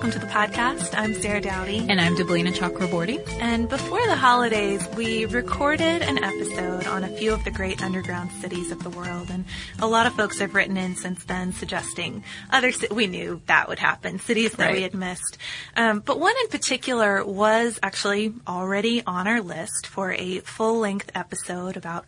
welcome to the podcast. I'm Sarah Dowdy. And I'm Deblina Chakraborty. And before the holidays, we recorded an episode on a few of the great underground cities of the world. And a lot of folks have written in since then suggesting other, we knew that would happen, cities that Right. we had missed. Um, but one in particular was actually already on our list for a full length episode about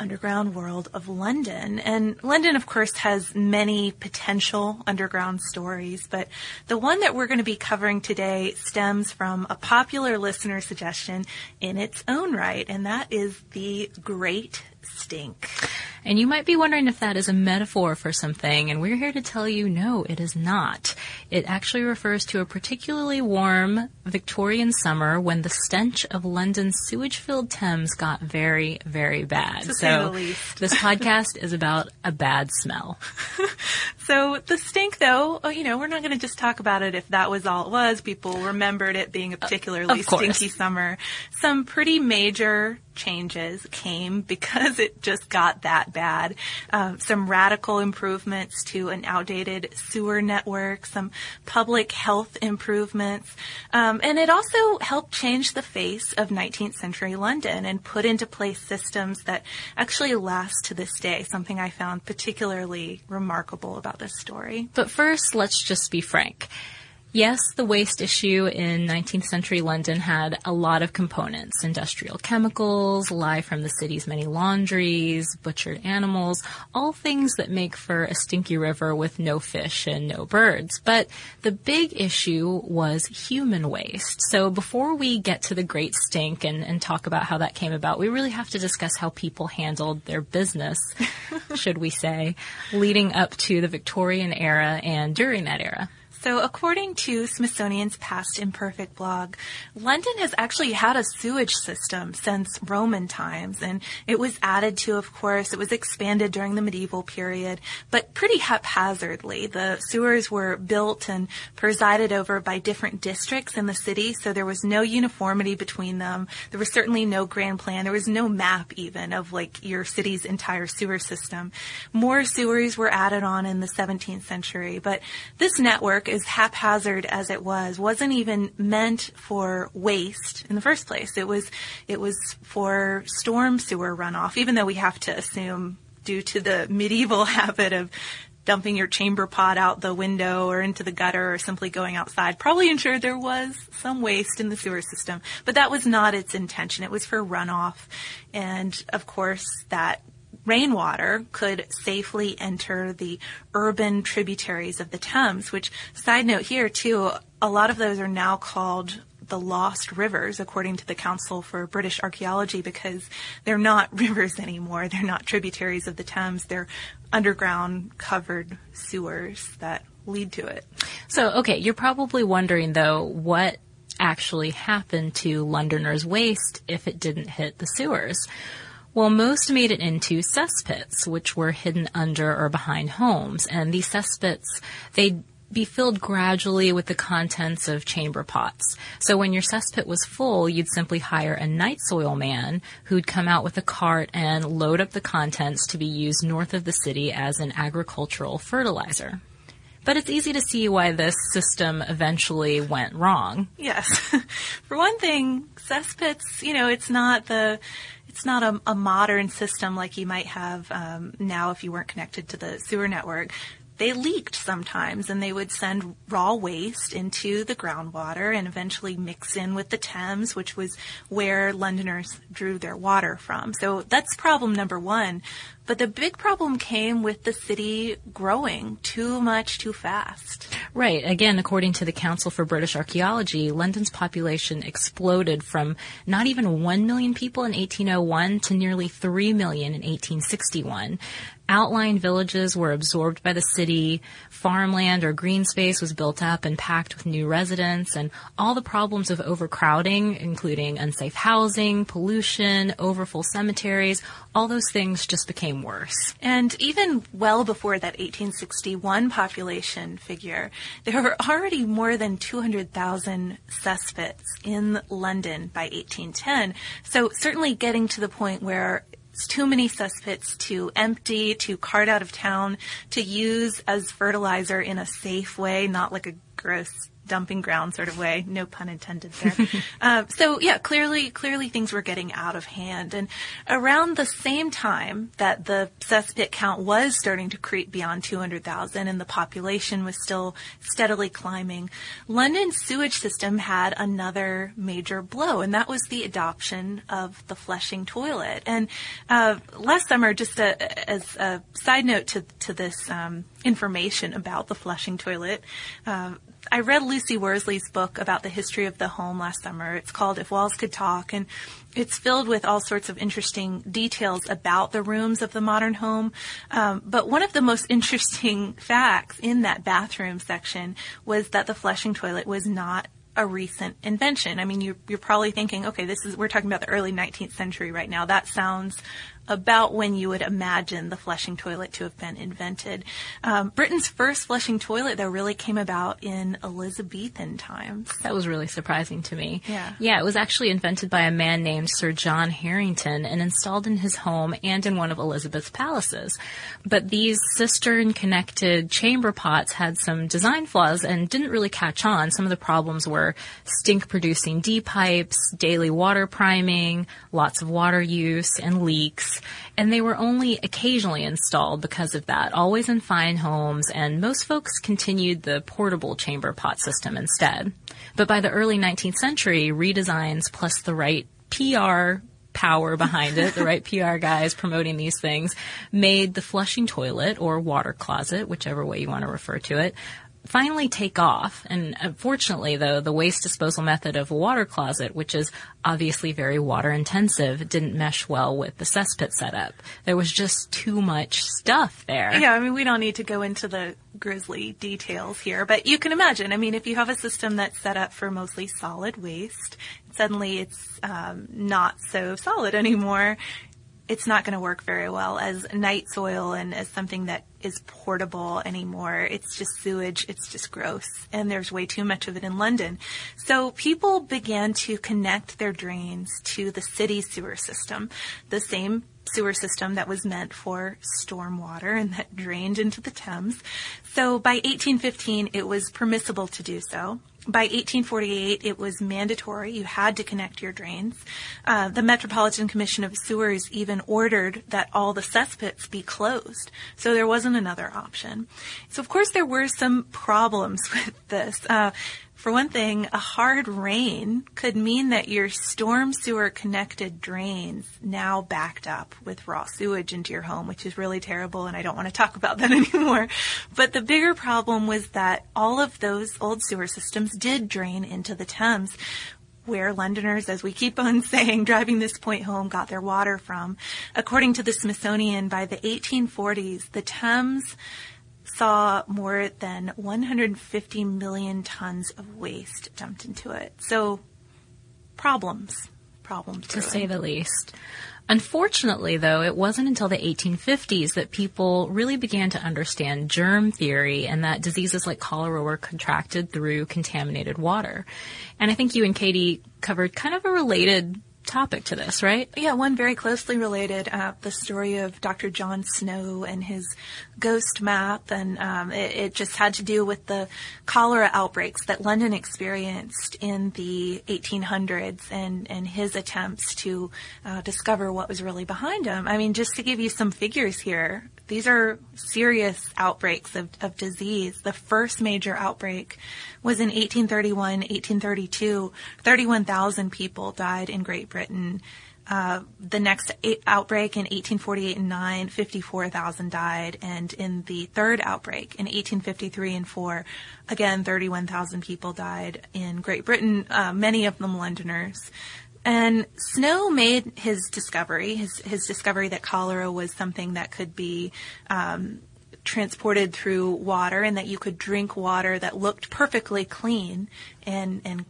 underground world of London. And London, of course, has many potential underground stories, but the one that we're going to be covering today stems from a popular listener suggestion in its own right, and that is the Great Stink. And you might be wondering if that is a metaphor for something, and we're here to tell you no, it is not. It actually refers to a particularly warm Victorian summer when the stench of London's sewage-filled Thames got very, very bad. To least. this podcast is about a bad smell. So the stink, though, oh, you know, we're not going to just talk about it if that was all it was. People remembered it being a particularly of stinky summer. Some pretty major changes came because it just got that bad. Um, some radical improvements to an outdated sewer network, some public health improvements, um, and it also helped change the face of 19th century London and put into place systems that actually last to this day. Something I found particularly remarkable about this story. But first, let's just be frank. Yes, the waste issue in 19th century London had a lot of components. Industrial chemicals, lye from the city's many laundries, butchered animals, all things that make for a stinky river with no fish and no birds. But the big issue was human waste. So before we get to the great stink and, and talk about how that came about, we really have to discuss how people handled their business, should we say, leading up to the Victorian era and during that era. So, according to Smithsonian's Past Imperfect blog, London has actually had a sewage system since Roman times, and it was added to, of course, it was expanded during the medieval period, but pretty haphazardly. The sewers were built and presided over by different districts in the city, so there was no uniformity between them. There was certainly no grand plan. There was no map even of like your city's entire sewer system. More sewers were added on in the 17th century, but this network, as haphazard as it was, wasn't even meant for waste in the first place. It was, it was for storm sewer runoff, even though we have to assume due to the medieval habit of dumping your chamber pot out the window or into the gutter or simply going outside probably ensured there was some waste in the sewer system. But that was not its intention. It was for runoff. And of course, that rainwater could safely enter the urban tributaries of the Thames, which, side note here too, a lot of those are now called the lost rivers, according to the Council for British Archaeology, because they're not rivers anymore. They're not tributaries of the Thames. They're underground covered sewers that lead to it. So, okay, you're probably wondering though, what actually happened to Londoners' waste if it didn't hit the sewers? Well, most made it into cesspits, which were hidden under or behind homes. And these cesspits, they'd be filled gradually with the contents of chamber pots. So when your cesspit was full, you'd simply hire a night soil man who'd come out with a cart and load up the contents to be used north of the city as an agricultural fertilizer. But it's easy to see why this system eventually went wrong. Yes. For one thing, cesspits, you know, it's not the, it's not a, a modern system like you might have um, now if you weren't connected to the sewer network. They leaked sometimes and they would send raw waste into the groundwater and eventually mix in with the Thames, which was where Londoners drew their water from. So that's problem number one. But the big problem came with the city growing too much too fast. Right. Again, according to the Council for British Archaeology, London's population exploded from not even 1 million people in 1801 to nearly 3 million in 1861. Outlying villages were absorbed by the city, farmland or green space was built up and packed with new residents, and all the problems of overcrowding, including unsafe housing, pollution, overfull cemeteries, all those things just became became worse. And even well before that 1861 population figure, there were already more than 200,000 cesspits in London by 1810. So certainly getting to the point where it's too many cesspits to empty, to cart out of town, to use as fertilizer in a safe way, not like a gross dumping ground sort of way. No pun intended there. uh, so yeah, clearly, clearly things were getting out of hand. And around the same time that the cesspit count was starting to creep beyond 200,000 and the population was still steadily climbing, London's sewage system had another major blow, and that was the adoption of the flushing toilet. And uh, last summer, just a, as a side note to to this um, information about the flushing toilet. Uh, I read Lucy Worsley's book about the history of the home last summer. It's called If Walls Could Talk, and it's filled with all sorts of interesting details about the rooms of the modern home. Um, but one of the most interesting facts in that bathroom section was that the flushing toilet was not a recent invention. I mean, you're, you're probably thinking, okay, this is, we're talking about the early 19th century right now. That sounds about when you would imagine the flushing toilet to have been invented. Um, Britain's first flushing toilet, though, really came about in Elizabethan times. That was really surprising to me. Yeah. Yeah, it was actually invented by a man named Sir John Harington and installed in his home and in one of Elizabeth's palaces. But these cistern connected chamber pots had some design flaws and didn't really catch on. Some of the problems were stink producing D pipes, daily water priming, lots of water use, and leaks and they were only occasionally installed because of that, always in fine homes, and most folks continued the portable chamber pot system instead. But by the early 19th century, redesigns plus the right PR power behind it, the right PR guys promoting these things, made the flushing toilet or water closet, whichever way you want to refer to it, finally take off. And unfortunately, though, the waste disposal method of a water closet, which is obviously very water intensive, didn't mesh well with the cesspit setup. There was just too much stuff there. Yeah, I mean, we don't need to go into the grisly details here, but you can imagine. I mean, if you have a system that's set up for mostly solid waste, suddenly it's um, not so solid anymore it's not going to work very well as night soil and as something that is portable anymore. It's just sewage. It's just gross. And there's way too much of it in London. So people began to connect their drains to the city sewer system, the same sewer system that was meant for storm water and that drained into the Thames. So by 1815, it was permissible to do so by 1848, it was mandatory. You had to connect your drains. Uh, the Metropolitan Commission of Sewers even ordered that all the cesspits be closed. So there wasn't another option. So of course there were some problems with this. Uh, for one thing, a hard rain could mean that your storm sewer connected drains now backed up with raw sewage into your home, which is really terrible and I don't want to talk about that anymore. But the bigger problem was that all of those old sewer systems did drain into the Thames, where Londoners, as we keep on saying, driving this point home, got their water from. According to the Smithsonian, by the 1840s, the Thames saw more than 150 million tons of waste dumped into it. So, problems. Problems. To say the least. Unfortunately, though, it wasn't until the 1850s that people really began to understand germ theory and that diseases like cholera were contracted through contaminated water. And I think you and Katie covered kind of a related topic to this, right? Yeah, one very closely related, uh, the story of Dr. John Snow and his ghost map, and um, it, it, just had to do with the cholera outbreaks that London experienced in the 1800s and, and his attempts to uh, discover what was really behind them. I mean, just to give you some figures here, these are serious outbreaks of, of disease. The first major outbreak was in 1831, 1832. 31,000 people died in Great Britain. Uh, the next outbreak in 1848 and 9, 54,000 died. And in the third outbreak in 1853 and 4, again, 31,000 people died in Great Britain, uh, many of them Londoners. And Snow made his discovery, his, his discovery that cholera was something that could be um, transported through water and that you could drink water that looked perfectly clean and, and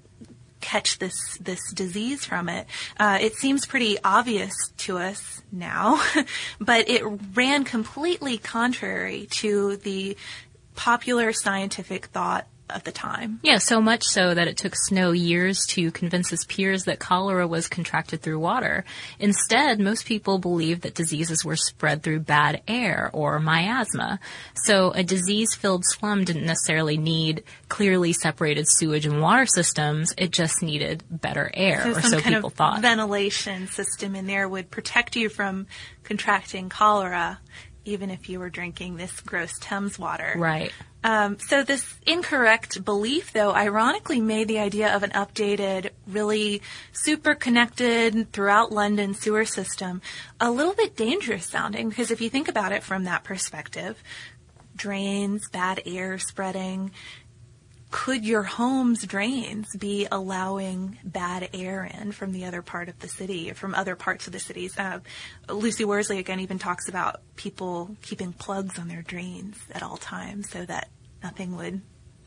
catch this this disease from it. Uh, it seems pretty obvious to us now, but it ran completely contrary to the popular scientific thought of the time. Yeah, so much so that it took Snow years to convince his peers that cholera was contracted through water. Instead, most people believed that diseases were spread through bad air or miasma. So a disease-filled slum didn't necessarily need clearly separated sewage and water systems. It just needed better air, So or some so kind people of thought. ventilation system in there would protect you from contracting cholera, even if you were drinking this gross Thames water. Right. Um, so this incorrect belief, though, ironically made the idea of an updated, really super connected throughout London sewer system a little bit dangerous sounding because if you think about it from that perspective, drains, bad air spreading, could your home's drains be allowing bad air in from the other part of the city, from other parts of the cities? Uh, Lucy Worsley again even talks about people keeping plugs on their drains at all times so that nothing would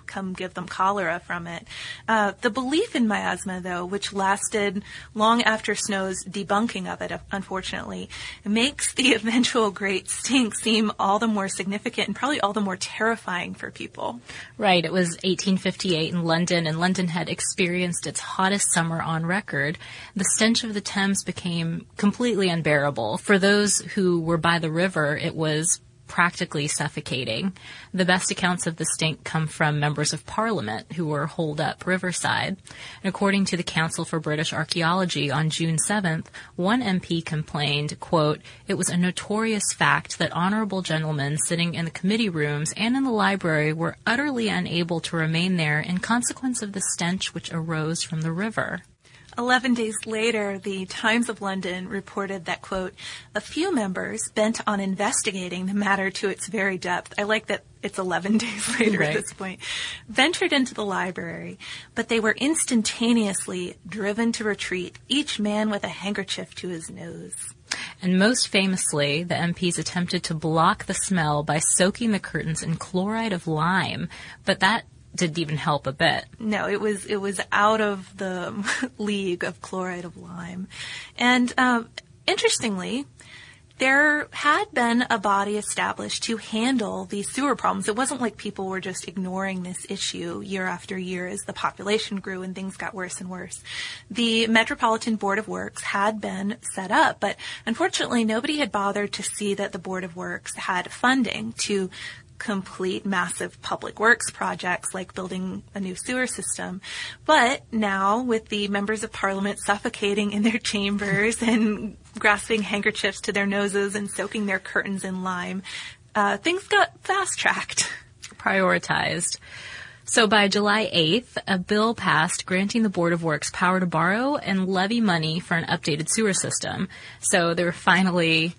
come give them cholera from it. Uh, the belief in miasma, though, which lasted long after Snow's debunking of it, unfortunately, makes the eventual great stink seem all the more significant and probably all the more terrifying for people. Right. It was 1858 in London, and London had experienced its hottest summer on record. The stench of the Thames became completely unbearable. For those who were by the river, it was practically suffocating. The best accounts of the stink come from members of parliament who were holed up riverside. And according to the Council for British Archaeology on June 7th, one MP complained, quote, it was a notorious fact that honorable gentlemen sitting in the committee rooms and in the library were utterly unable to remain there in consequence of the stench which arose from the river. Eleven days later, the Times of London reported that, quote, a few members bent on investigating the matter to its very depth. I like that it's 11 days later Right. at this point, ventured into the library, but they were instantaneously driven to retreat, each man with a handkerchief to his nose. And most famously, the MPs attempted to block the smell by soaking the curtains in chloride of lime, but that didn't even help a bit. No, it was it was out of the league of chloride of lime, and um, interestingly, there had been a body established to handle these sewer problems. It wasn't like people were just ignoring this issue year after year as the population grew and things got worse and worse. The Metropolitan Board of Works had been set up, but unfortunately nobody had bothered to see that the Board of Works had funding to complete massive public works projects like building a new sewer system. But now, with the members of parliament suffocating in their chambers and grasping handkerchiefs to their noses and soaking their curtains in lime, uh, things got fast tracked. prioritized. So by July 8th, a bill passed granting the Board of Works power to borrow and levy money for an updated sewer system. So they were finally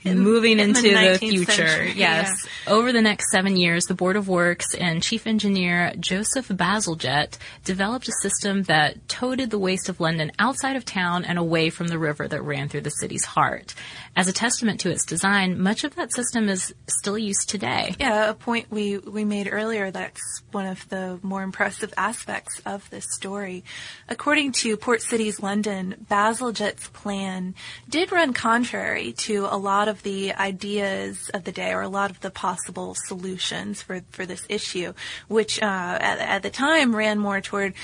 moving in into the, 19th future. century, yes. Over the next seven years, the Board of Works and Chief Engineer Joseph Bazalgette developed a system that toted the waste of London outside of town and away from the river that ran through the city's heart. As a testament to its design, much of that system is still used today. Yeah, a point we, we made earlier that's one of the more impressive aspects of this story. According to Port Cities London, Bazalgette's plan did run contrary to a lot of the ideas of the day or a lot of the possible solutions for, for this issue, which uh, at, at the time ran more toward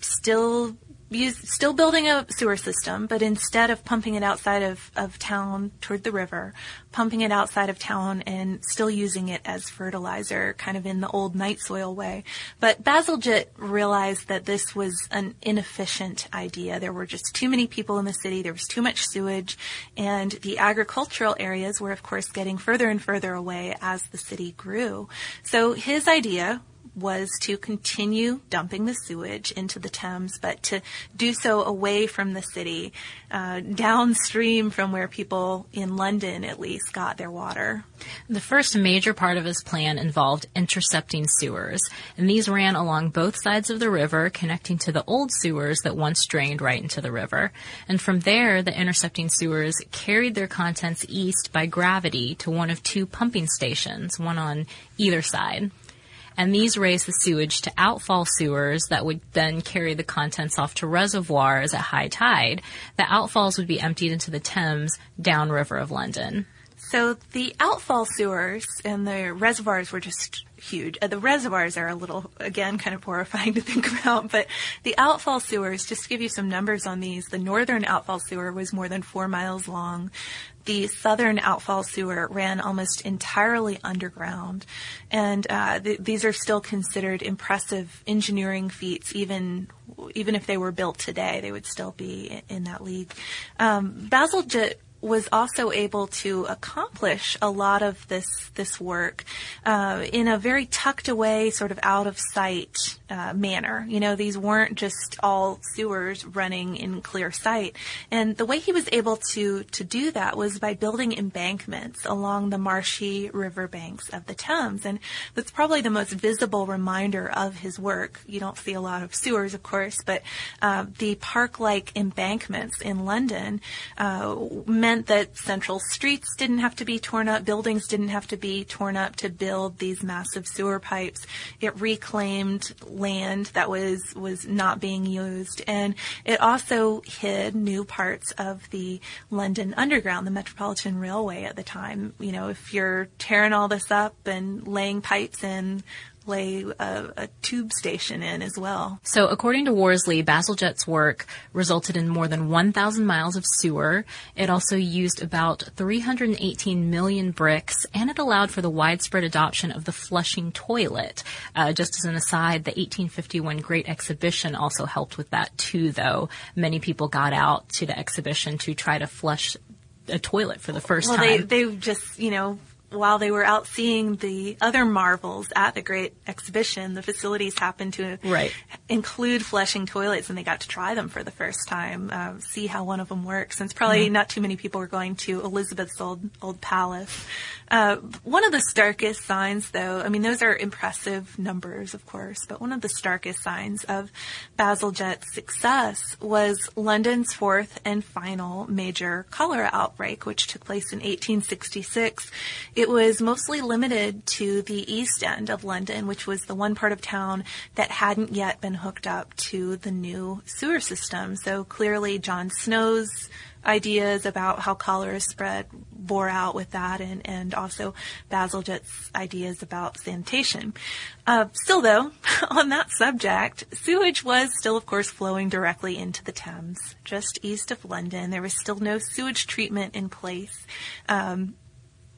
still use, still building a sewer system, but instead of pumping it outside of, of town toward the river, pumping it outside of town and still using it as fertilizer, kind of in the old night soil way. But Bazalgette realized that this was an inefficient idea. There were just too many people in the city, there was too much sewage, and the agricultural areas were, of course, getting further and further away as the city grew. So his idea was to continue dumping the sewage into the Thames, but to do so away from the city, uh, downstream from where people in London at least got their water. The first major part of his plan involved intercepting sewers, and these ran along both sides of the river, connecting to the old sewers that once drained right into the river. And from there, the intercepting sewers carried their contents east by gravity to one of two pumping stations, one on either side. And these raised the sewage to outfall sewers that would then carry the contents off to reservoirs at high tide. The outfalls would be emptied into the Thames downriver of London. So the outfall sewers and the reservoirs were just huge. Uh, the reservoirs are a little, again, kind of horrifying to think about, but the outfall sewers, just to give you some numbers on these, the northern outfall sewer was more than four miles long. The southern outfall sewer ran almost entirely underground, and uh, th- these are still considered impressive engineering feats, even even if they were built today, they would still be in, in that league. Um, Bazalgette was also able to accomplish a lot of this this work uh, in a very tucked away, sort of out of sight uh, manner. You know, these weren't just all sewers running in clear sight, and the way he was able to to do that was by building embankments along the marshy riverbanks of the Thames, and that's probably the most visible reminder of his work. You don't see a lot of sewers, of course, but uh, the park-like embankments in London uh, meant meant that central streets didn't have to be torn up, buildings didn't have to be torn up to build these massive sewer pipes. It reclaimed land that was was not being used, and it also hid new parts of the London Underground, the Metropolitan Railway at the time. You know, if you're tearing all this up and laying pipes in lay a, a, tube station in as well. So, according to Worsley, Bazalgette's work resulted in more than 1,000 miles of sewer. It also used about 318 million bricks, and it allowed for the widespread adoption of the flushing toilet. Uh, just as an aside, the 1851 Great Exhibition also helped with that too, though. Many people got out to the exhibition to try to flush a toilet for the first well, time. Well, they, they just, you know, while they were out seeing the other marvels at the great exhibition, the facilities happened to right. include flushing toilets, and they got to try them for the first time, uh, see how one of them works. Since probably mm-hmm. not too many people were going to Elizabeth's old old palace. Uh, one of the starkest signs, though, I mean, those are impressive numbers, of course, but one of the starkest signs of Bazalgette's success was London's fourth and final major cholera outbreak, which took place in 1866. It was mostly limited to the east end of London, which was the one part of town that hadn't yet been hooked up to the new sewer system. So clearly, John Snow's ideas about how cholera spread bore out with that, and, and also Bazalgette's ideas about sanitation. Uh, still, though, on that subject, sewage was still, of course, flowing directly into the Thames, just east of London. There was still no sewage treatment in place. Um,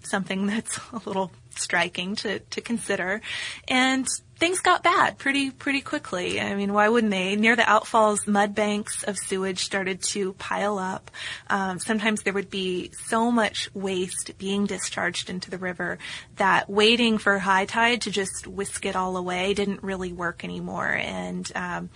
something that's a little striking to, to consider. And things got bad pretty pretty quickly. I mean, why wouldn't they? Near the outfalls, mud banks of sewage started to pile up. Um, sometimes there would be so much waste being discharged into the river that waiting for high tide to just whisk it all away didn't really work anymore. And um,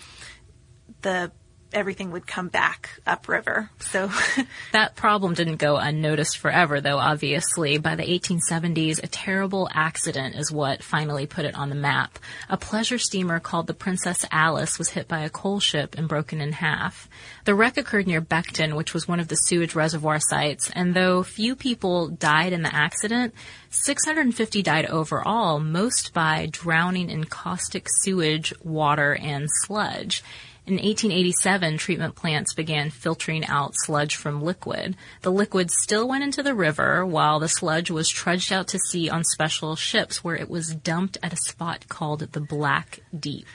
the everything would come back upriver. So that problem didn't go unnoticed forever, though. Obviously, by the 1870s, a terrible accident is what finally put it on the map. A pleasure steamer called the Princess Alice was hit by a coal ship and broken in half. The wreck occurred near Beckton, which was one of the sewage reservoir sites, and though few people died in the accident, 650 died overall, most by drowning in caustic sewage, water, and sludge. In 1887, treatment plants began filtering out sludge from liquid. The liquid still went into the river while the sludge was trudged out to sea on special ships where it was dumped at a spot called the Black Deep.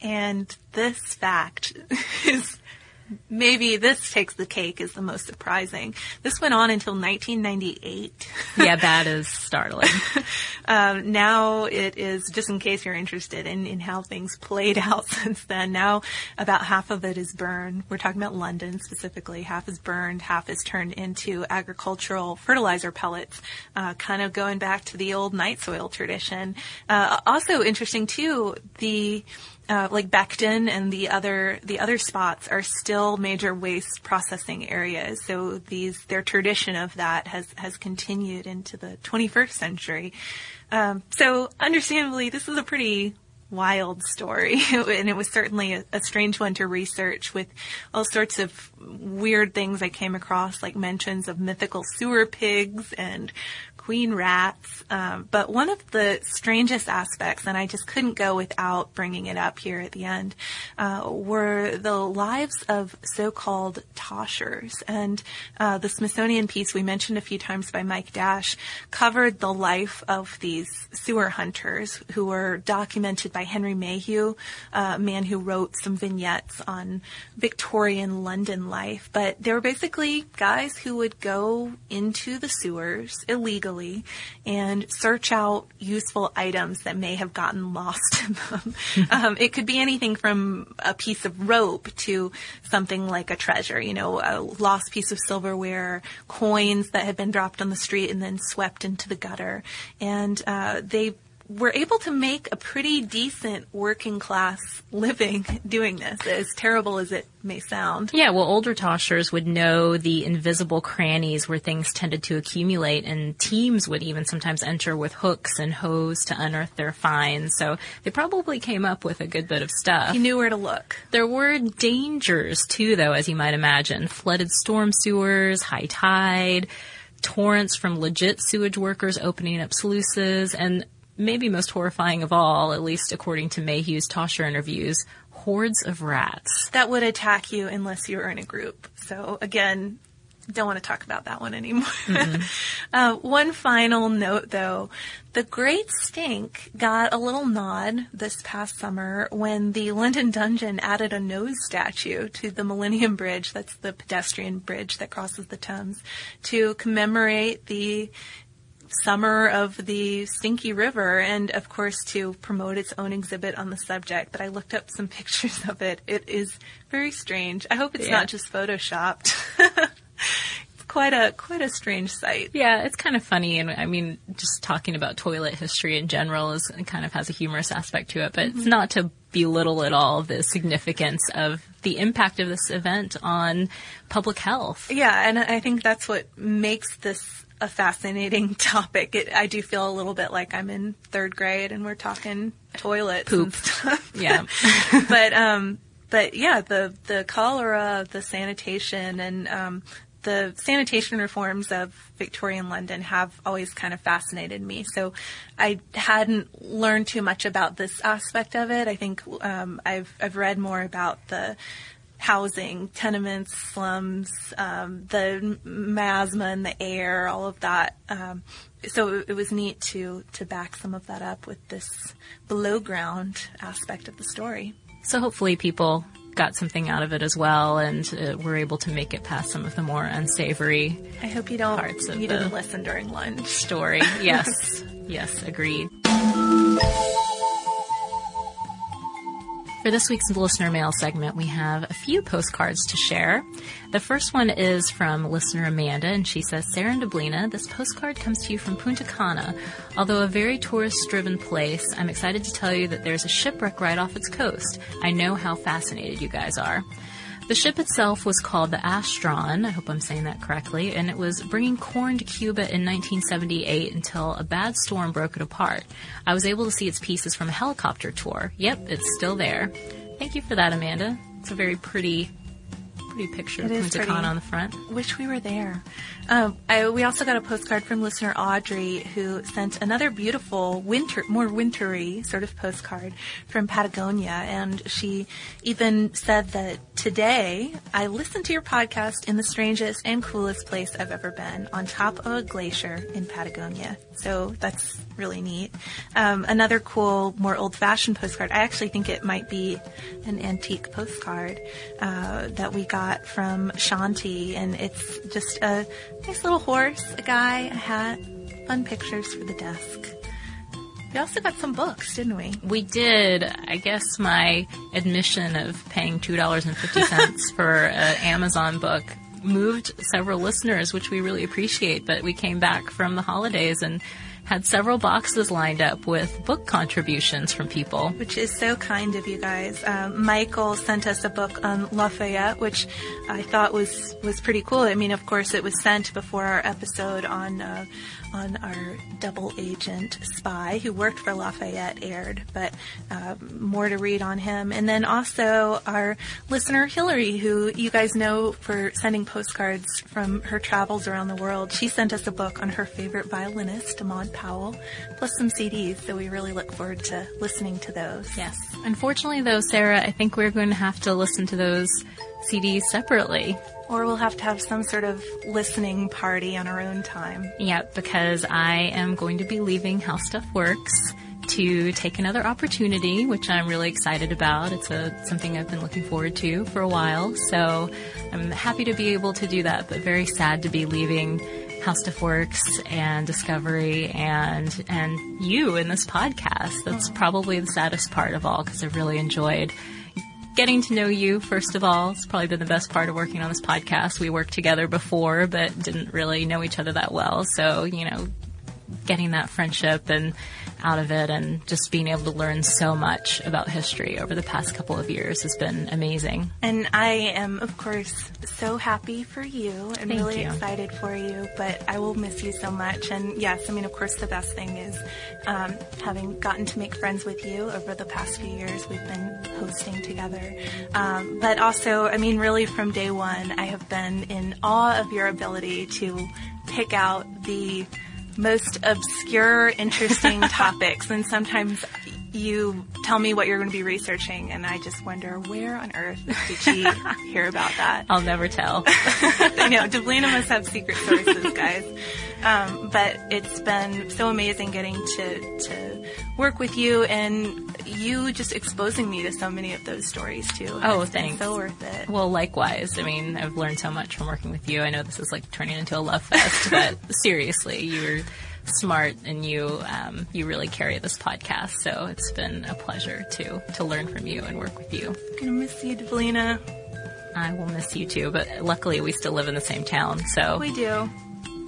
And this fact is maybe this takes the cake is the most surprising. This went on until 1998. yeah, that is startling. um, now it is, just in case you're interested in, in how things played out since then, now about half of it is burned. We're talking about London specifically. Half is burned, half is turned into agricultural fertilizer pellets, uh, kind of going back to the old night soil tradition. Uh, also interesting too, the uh, like Beckton and the other the other spots are still major waste processing areas. So these their tradition of that has has continued into the 21st century. Um, so understandably, this is a pretty wild story, and it was certainly a, a, strange one to research with all sorts of weird things I came across, like mentions of mythical sewer pigs and queen rats. Um, but one of the strangest aspects, and I just couldn't go without bringing it up here at the end, uh, were the lives of so-called toshers. And uh, the Smithsonian piece we mentioned a few times by Mike Dash covered the life of these sewer hunters who were documented by Henry Mayhew, a man who wrote some vignettes on Victorian London life. But they were basically guys who would go into the sewers illegally and search out useful items that may have gotten lost in them. um, it could be anything from a piece of rope to something like a treasure, you know, a lost piece of silverware, coins that had been dropped on the street and then swept into the gutter. And uh, they were able to make a pretty decent working class living doing this, as terrible as it may sound. Yeah, well, older toshers would know the invisible crannies where things tended to accumulate, and teams would even sometimes enter with hooks and hoes to unearth their finds. So they probably came up with a good bit of stuff. He knew where to look. There were dangers too, though, as you might imagine. Flooded storm sewers, high tide, torrents from legit sewage workers opening up sluices, and maybe most horrifying of all, at least according to Mayhew's Tosher interviews, hordes of rats. That would attack you unless you were in a group. So again, don't want to talk about that one anymore. uh, one final note though, the Great Stink got a little nod this past summer when the London Dungeon added a nose statue to the Millennium Bridge, that's the pedestrian bridge that crosses the Thames, to commemorate the summer of the Stinky River and of course to promote its own exhibit on the subject. But I looked up some pictures of it. It is very strange. I hope it's Yeah. not just photoshopped. it's quite a quite a strange sight. Yeah, it's kind of funny, and I mean, just talking about toilet history in general is kind of has a humorous aspect to it, but it's mm-hmm. not to belittle at all the significance of the impact of this event on public health. Yeah, and I think that's what makes this a fascinating topic. It, I do feel a little bit like I'm in third grade and we're talking toilets and Poop. stuff. Yeah. but um, but yeah, the the cholera, the sanitation, and um, the sanitation reforms of Victorian London have always kind of fascinated me. So I hadn't learned too much about this aspect of it. I think um, I've I've read more about the housing, tenements, slums, um, the miasma in the air, all of that. Um, so it, it was neat to to back some of that up with this below ground aspect of the story. So hopefully people got something out of it as well, and uh, were able to make it past some of the more unsavory I hope you don't Parts of you didn't listen during lunch. story. Yes, yes, agreed. For this week's listener mail segment, we have a few postcards to share. The first one is from listener Amanda, and she says, Sarah and Deblina, this postcard comes to you from Punta Cana. Although a very tourist-driven place, I'm excited to tell you that there's a shipwreck right off its coast. I know how fascinated you guys are. The ship itself was called the Astron, I hope I'm saying that correctly, and it was bringing corn to Cuba in 1978 until a bad storm broke it apart. I was able to see its pieces from a helicopter tour. Yep, it's still there. Thank you for that, Amanda. It's a very pretty, pretty picture of It is Punta pretty. On the front. Wish we were there. Um, I, we also got a postcard from listener Audrey who sent another beautiful winter, more wintry sort of postcard from Patagonia, and she even said that today I listened to your podcast in the strangest and coolest place I've ever been, on top of a glacier in Patagonia. So that's really neat. Um, another cool, more old-fashioned postcard. I actually think it might be an antique postcard uh, that we got from Shanti, and it's just a nice little horse, a guy, a hat, fun pictures for the desk. We also got some books, didn't we? We did. I guess my admission of paying two dollars and fifty cents for an Amazon book moved several listeners, which we really appreciate. But we came back from the holidays and had several boxes lined up with book contributions from people. Which is so kind of you guys. Um, Michael sent us a book on Lafayette, which I thought was was pretty cool. I mean, of course, it was sent before our episode on uh, on our double agent spy who worked for Lafayette aired, but uh, more to read on him. And then also our listener Hillary, who you guys know for sending postcards from her travels around the world. She sent us a book on her favorite violinist, Ahmad Powell, plus some CDs. So we really look forward to listening to those. Yes. Unfortunately, though, Sarah, I think we're going to have to listen to those CDs separately. Or we'll have to have some sort of listening party on our own time. Yep, because I am going to be leaving How Stuff Works to take another opportunity, which I'm really excited about. It's a something I've been looking forward to for a while. So I'm happy to be able to do that, but very sad to be leaving How Stuff Works and Discovery and and you in this podcast. That's probably the saddest part of all because I've really enjoyed getting to know you, first of all. It's probably been the best part of working on this podcast. We worked together before, but didn't really know each other that well. So, you know, getting that friendship and out of it and just being able to learn so much about history over the past couple of years has been amazing. And I am, of course, so happy for you and Thank really you. excited for you, but I will miss you so much. And yes, I mean, of course, the best thing is um, having gotten to make friends with you over the past few years. We've been hosting together. Um, but also, I mean, really from day one, I have been in awe of your ability to pick out the most obscure, interesting topics. And sometimes you tell me what you're going to be researching, and I just wonder where on earth did she hear about that? I'll never tell. I know Deblina must have secret sources, guys. Um, but it's been so amazing getting to to work with you and you just exposing me to so many of those stories too. Oh, It's thanks. So worth it. Well, likewise. I mean, I've learned so much from working with you. I know this is like turning into a love fest, but seriously, you're smart and you um, you really carry this podcast. So it's been a pleasure to to learn from you and work with you. I'm gonna miss you, Deblina. I will miss you too, but luckily we still live in the same town, so We do.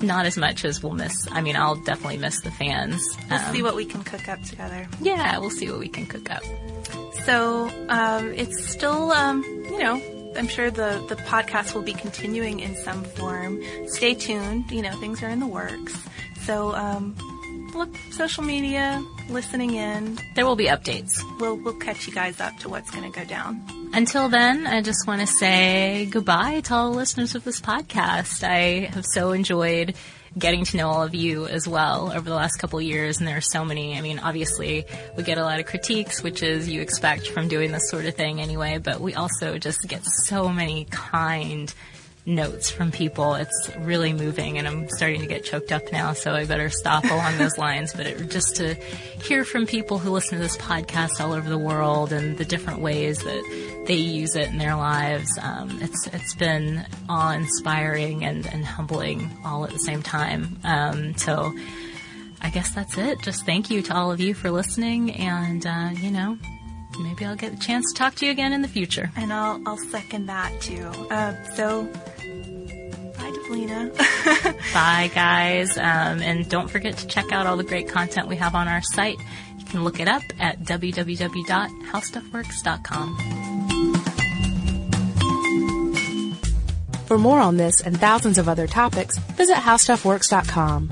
not as much as we'll miss. I mean, I'll definitely miss the fans. We'll Um, see what we can cook up together. yeah, we'll see what we can cook up. So um, it's still, um, you know, I'm sure the the podcast will be continuing in some form. Stay tuned. You know, things are in the works. So um, look, social media, listening in. There will be updates. We'll we'll catch you guys up to what's going to go down. Until then, I just want to say goodbye to all the listeners of this podcast. I have so enjoyed getting to know all of you as well over the last couple years, and there are so many. I mean, obviously, we get a lot of critiques, which is you expect from doing this sort of thing anyway, but we also just get so many kind notes from people. It's really moving, and I'm starting to get choked up now, so I better stop along those lines. But it, just to hear from people who listen to this podcast all over the world and the different ways that they use it in their lives, um, it's it's been awe-inspiring and, and humbling all at the same time. Um, so. I guess that's it. Just thank you to all of you for listening, and uh, you know, maybe I'll get a chance to talk to you again in the future. And I'll I'll second that too. Uh, so bye, Deblina. Bye, guys. Um, and don't forget to check out all the great content we have on our site. You can look it up at www.howstuffworks.com. For more on this and thousands of other topics, visit howstuffworks.com.